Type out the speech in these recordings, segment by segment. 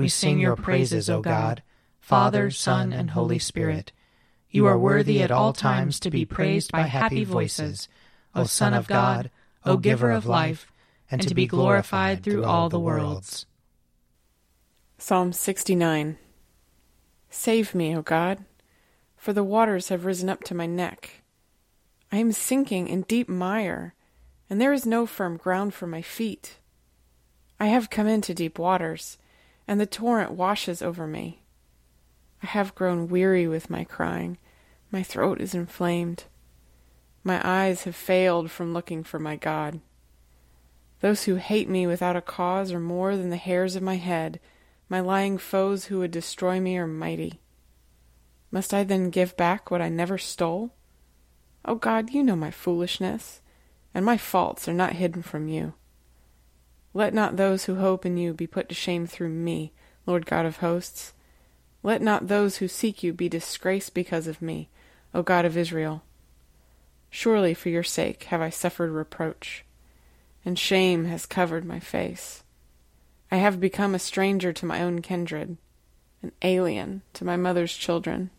we sing your praises, O God, Father, Son, and Holy Spirit. You are worthy at all times to be praised by happy voices, O Son of God, O Giver of life, and to be glorified through all the worlds. Psalm 69 Save me, O God, for the waters have risen up to my neck. I am sinking in deep mire, and there is no firm ground for my feet. I have come into deep waters, and the torrent washes over me. I have grown weary with my crying, my throat is inflamed. My eyes have failed from looking for my God. Those who hate me without a cause are more than the hairs of my head. My lying foes who would destroy me are mighty. Must I then give back what I never stole? O oh God, you know my foolishness, and my faults are not hidden from you. Let not those who hope in you be put to shame through me, Lord God of hosts. Let not those who seek you be disgraced because of me, O God of Israel. Surely for your sake have I suffered reproach, and shame has covered my face. I have become a stranger to my own kindred, an alien to my mother's children.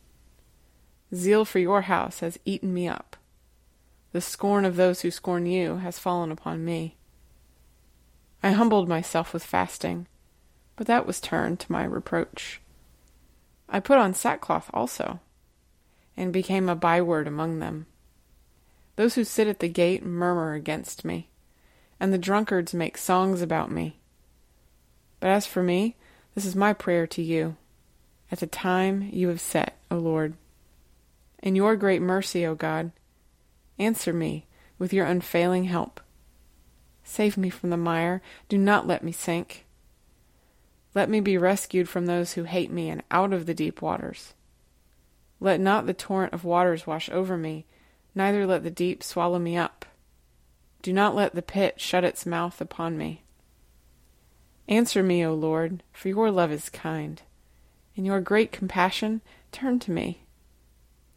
Zeal for your house has eaten me up. The scorn of those who scorn you has fallen upon me. I humbled myself with fasting, but that was turned to my reproach. I put on sackcloth also, and became a byword among them. Those who sit at the gate murmur against me, and the drunkards make songs about me. But as for me, this is my prayer to you, at the time you have set, O Lord. In your great mercy, O God, answer me with your unfailing help. Save me from the mire, do not let me sink. Let me be rescued from those who hate me and out of the deep waters. Let not the torrent of waters wash over me, neither let the deep swallow me up. Do not let the pit shut its mouth upon me. Answer me, O Lord, for your love is kind. In your great compassion, turn to me.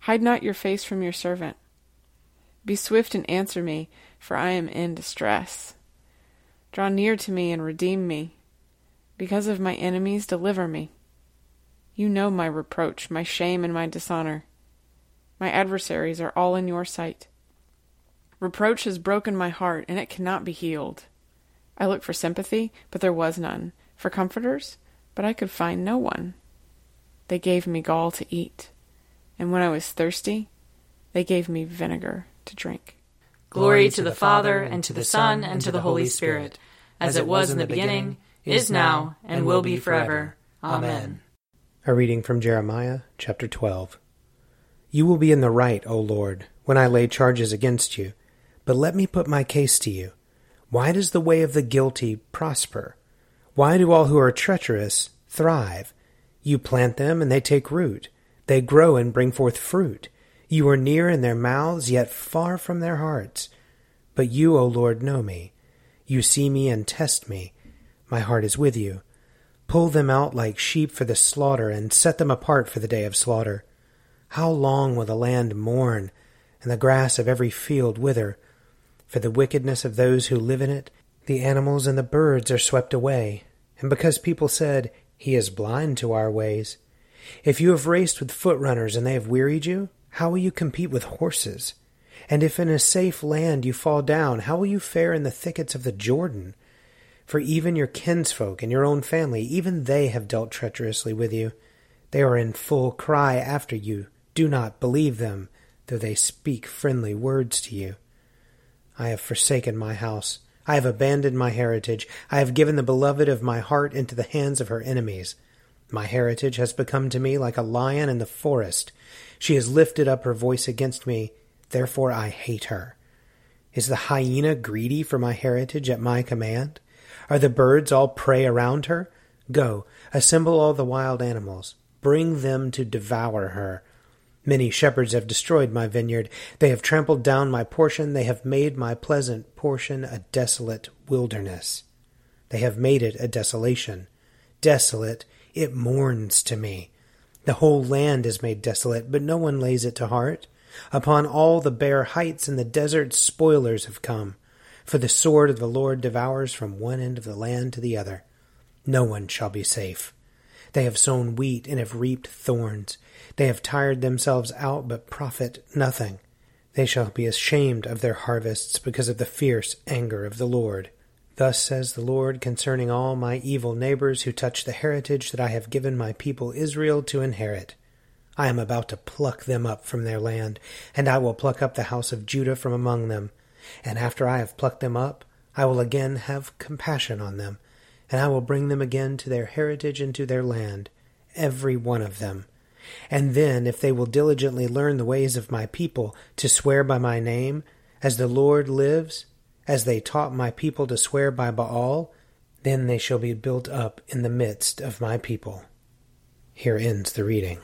Hide not your face from your servant. Be swift and answer me, for I am in distress. Draw near to me and redeem me. Because of my enemies, deliver me. You know my reproach, my shame, and my dishonor. My adversaries are all in your sight. Reproach has broken my heart, and it cannot be healed. I looked for sympathy, but there was none, for comforters, but I could find no one. They gave me gall to eat, and when I was thirsty, they gave me vinegar to drink. Glory to the Father, and to the Son, and to the Holy Spirit, as it was in the beginning, is now, and will be forever. Amen. A reading from Jeremiah chapter 12. You will be in the right, O Lord, when I lay charges against you, but let me put my case to you. Why does the way of the guilty prosper? Why do all who are treacherous thrive? You plant them, and they take root. They grow and bring forth fruit. You are near in their mouths, yet far from their hearts. But you, O Lord, know me. You see me and test me. My heart is with you. Pull them out like sheep for the slaughter, and set them apart for the day of slaughter. How long will the land mourn, and the grass of every field wither? For the wickedness of those who live in it, the animals and the birds are swept away. And because people said, He is blind to our ways. If you have raced with foot runners and they have wearied you, how will you compete with horses? And if in a safe land you fall down, how will you fare in the thickets of the Jordan? For even your kinsfolk and your own family, even they have dealt treacherously with you. They are in full cry after you. Do not believe them, though they speak friendly words to you. I have forsaken my house. I have abandoned my heritage. I have given the beloved of my heart into the hands of her enemies. My heritage has become to me like a lion in the forest. She has lifted up her voice against me. Therefore I hate her. Is the hyena greedy for my heritage at my command? Are the birds all prey around her? Go, assemble all the wild animals. Bring them to devour her. Many shepherds have destroyed my vineyard. They have trampled down my portion. They have made my pleasant portion a desolate wilderness. They have made it a desolation. Desolate, it mourns to me. The whole land is made desolate, but no one lays it to heart. Upon all the bare heights and the desert spoilers have come, for the sword of the Lord devours from one end of the land to the other. No one shall be safe. They have sown wheat and have reaped thorns. They have tired themselves out, but profit nothing. They shall be ashamed of their harvests because of the fierce anger of the Lord. Thus says the Lord concerning all my evil neighbors who touch the heritage that I have given my people Israel to inherit. I am about to pluck them up from their land, and I will pluck up the house of Judah from among them. And after I have plucked them up, I will again have compassion on them, and I will bring them again to their heritage and to their land, every one of them. And then, if they will diligently learn the ways of my people, to swear by my name, as the Lord lives, as they taught my people to swear by Baal, then they shall be built up in the midst of my people. Here ends the reading.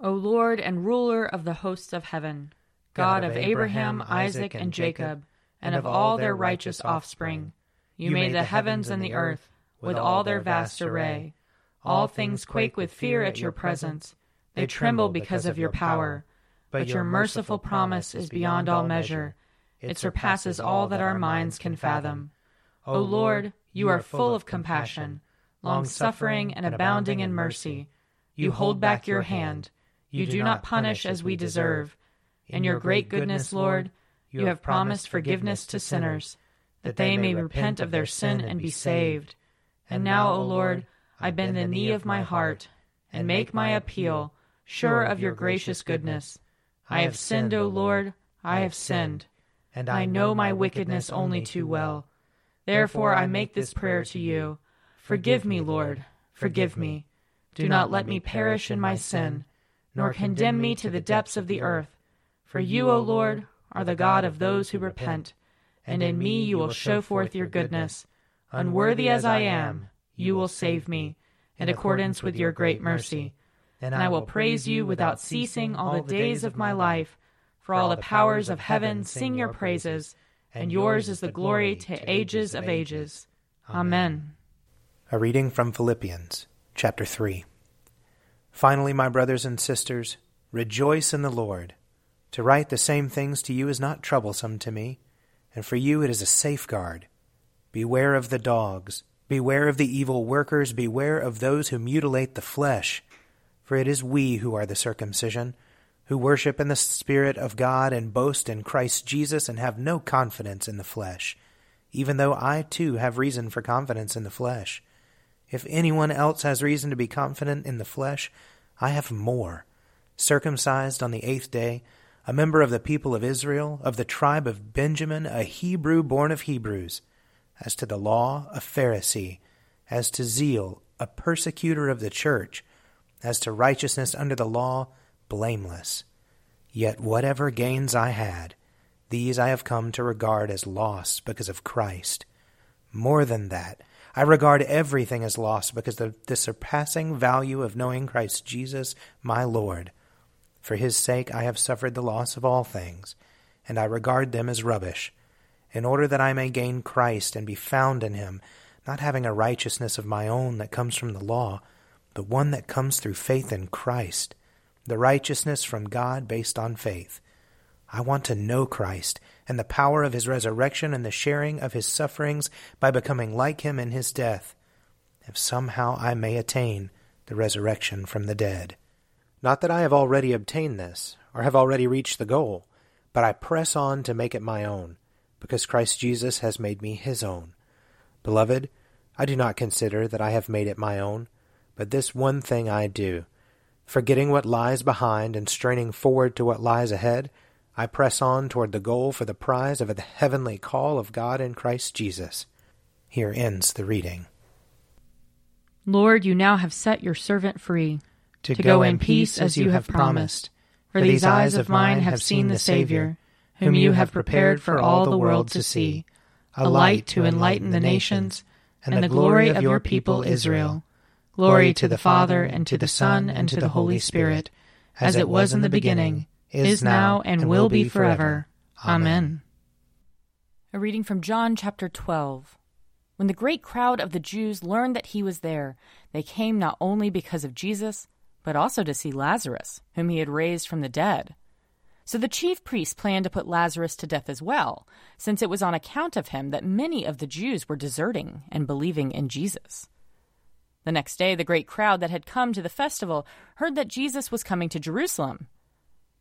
O Lord and ruler of the hosts of heaven, God of Abraham, Isaac, and Jacob, and of all their righteous offspring, you made the heavens and the earth with all their vast array. All things quake with fear at your presence. They tremble because of your power. But your merciful promise is beyond all measure. It surpasses all that our minds can fathom. O Lord, you are full of compassion, long suffering, and abounding in mercy. You hold back your hand you do not punish as we deserve. In your great goodness, Lord, you have promised forgiveness to sinners, that they may repent of their sin and be saved. And now, O Lord, I bend the knee of my heart and make my appeal, sure of your gracious goodness. I have sinned, O Lord, I have sinned, and I know my wickedness only too well. Therefore I make this prayer to you. Forgive me, Lord, forgive me. Do not let me perish in my sin nor condemn me to the depths of the earth. For you, O Lord, are the God of those who repent, and in me you will show forth your goodness. Unworthy as I am, you will save me, in accordance with your great mercy. And I will praise you without ceasing all the days of my life. For all the powers of heaven sing your praises, and yours is the glory to ages of ages. Amen. A reading from Philippians, chapter 3. Finally, my brothers and sisters, rejoice in the Lord. To write the same things to you is not troublesome to me, and for you it is a safeguard. Beware of the dogs, beware of the evil workers, beware of those who mutilate the flesh. For it is we who are the circumcision, who worship in the Spirit of God and boast in Christ Jesus and have no confidence in the flesh, even though I too have reason for confidence in the flesh. If anyone else has reason to be confident in the flesh, I have more. Circumcised on the eighth day, a member of the people of Israel, of the tribe of Benjamin, a Hebrew born of Hebrews, as to the law, a Pharisee, as to zeal, a persecutor of the church, as to righteousness under the law, blameless. Yet whatever gains I had, these I have come to regard as loss because of Christ. More than that, I regard everything as loss because of the surpassing value of knowing Christ Jesus, my Lord. For his sake I have suffered the loss of all things, and I regard them as rubbish, in order that I may gain Christ and be found in him, not having a righteousness of my own that comes from the law, but one that comes through faith in Christ, the righteousness from God based on faith. I want to know Christ and the power of his resurrection and the sharing of his sufferings by becoming like him in his death, if somehow I may attain the resurrection from the dead. Not that I have already obtained this, or have already reached the goal, but I press on to make it my own, because Christ Jesus has made me his own. Beloved, I do not consider that I have made it my own, but this one thing I do. Forgetting what lies behind and straining forward to what lies ahead, I press on toward the goal for the prize of the heavenly call of God in Christ Jesus. Here ends the reading. Lord, you now have set your servant free to, to go, go in peace as you have promised. For these eyes of mine have seen the Savior, whom you have prepared for all the world to see, a light to enlighten the nations, and the glory of your people Israel. Glory to the Father, and to the Son, and to the Holy Spirit, as it was in the beginning is now, and will be forever. Amen. A reading from John chapter 12. When the great crowd of the Jews learned that he was there, they came not only because of Jesus, but also to see Lazarus, whom he had raised from the dead. So the chief priests planned to put Lazarus to death as well, since it was on account of him that many of the Jews were deserting and believing in Jesus. The next day, the great crowd that had come to the festival heard that Jesus was coming to Jerusalem.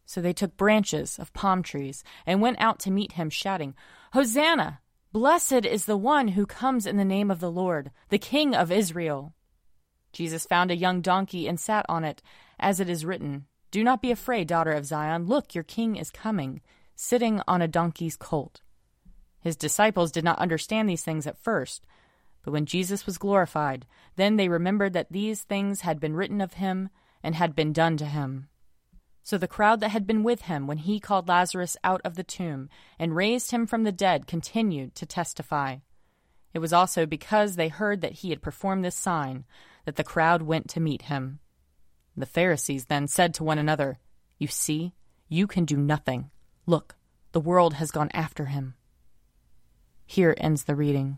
So they took branches of palm trees and went out to meet him, shouting, Hosanna! Blessed is the one who comes in the name of the Lord, the King of Israel. Jesus found a young donkey and sat on it, as it is written, Do not be afraid, daughter of Zion. Look, your king is coming, sitting on a donkey's colt. His disciples did not understand these things at first, but when Jesus was glorified, then they remembered that these things had been written of him and had been done to him. So the crowd that had been with him when he called Lazarus out of the tomb and raised him from the dead continued to testify. It was also because they heard that he had performed this sign that the crowd went to meet him. The Pharisees then said to one another, You see, you can do nothing. Look, the world has gone after him. Here ends the reading.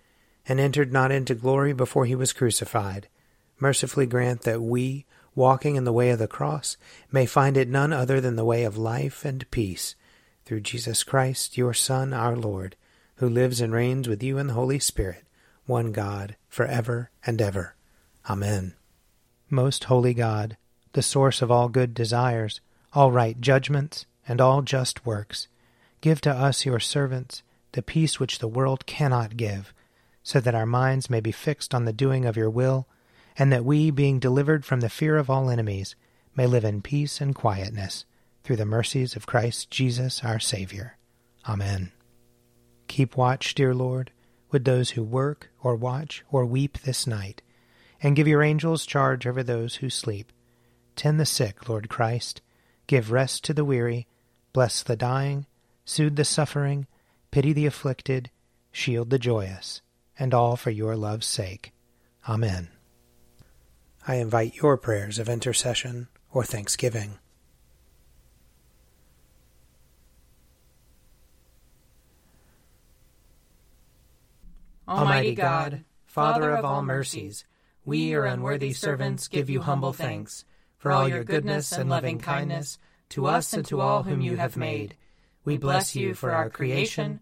and entered not into glory before he was crucified, mercifully grant that we, walking in the way of the cross, may find it none other than the way of life and peace, through Jesus Christ, your Son, our Lord, who lives and reigns with you in the Holy Spirit, one God, for ever and ever. Amen. Most holy God, the source of all good desires, all right judgments, and all just works, give to us, your servants, the peace which the world cannot give, so that our minds may be fixed on the doing of your will and that we, being delivered from the fear of all enemies, may live in peace and quietness, through the mercies of Christ Jesus our Saviour. Amen. Keep watch, dear Lord, with those who work, or watch, or weep this night, and give your angels charge over those who sleep. Tend the sick, Lord Christ. Give rest to the weary. Bless the dying. Soothe the suffering. Pity the afflicted. Shield the joyous. And all for your love's sake. Amen. I invite your prayers of intercession or thanksgiving. Almighty God, Father of all mercies, we, your unworthy servants, give you humble thanks for all your goodness and loving kindness to us and to all whom you have made. We bless you for our creation,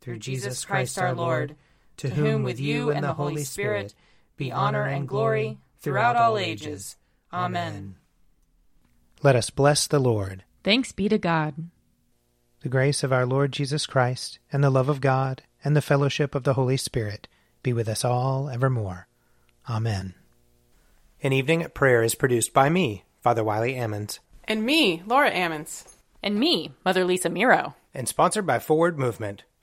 through Jesus Christ our Lord, to whom with you and the Holy Spirit be honor and glory throughout all ages. Amen. Let us bless the Lord. Thanks be to God. The grace of our Lord Jesus Christ, and the love of God, and the fellowship of the Holy Spirit be with us all evermore. Amen. An Evening at Prayer is produced by me, Father Wiley Ammons. And me, Laura Ammons. And me, Mother Lisa Miro. And sponsored by Forward Movement.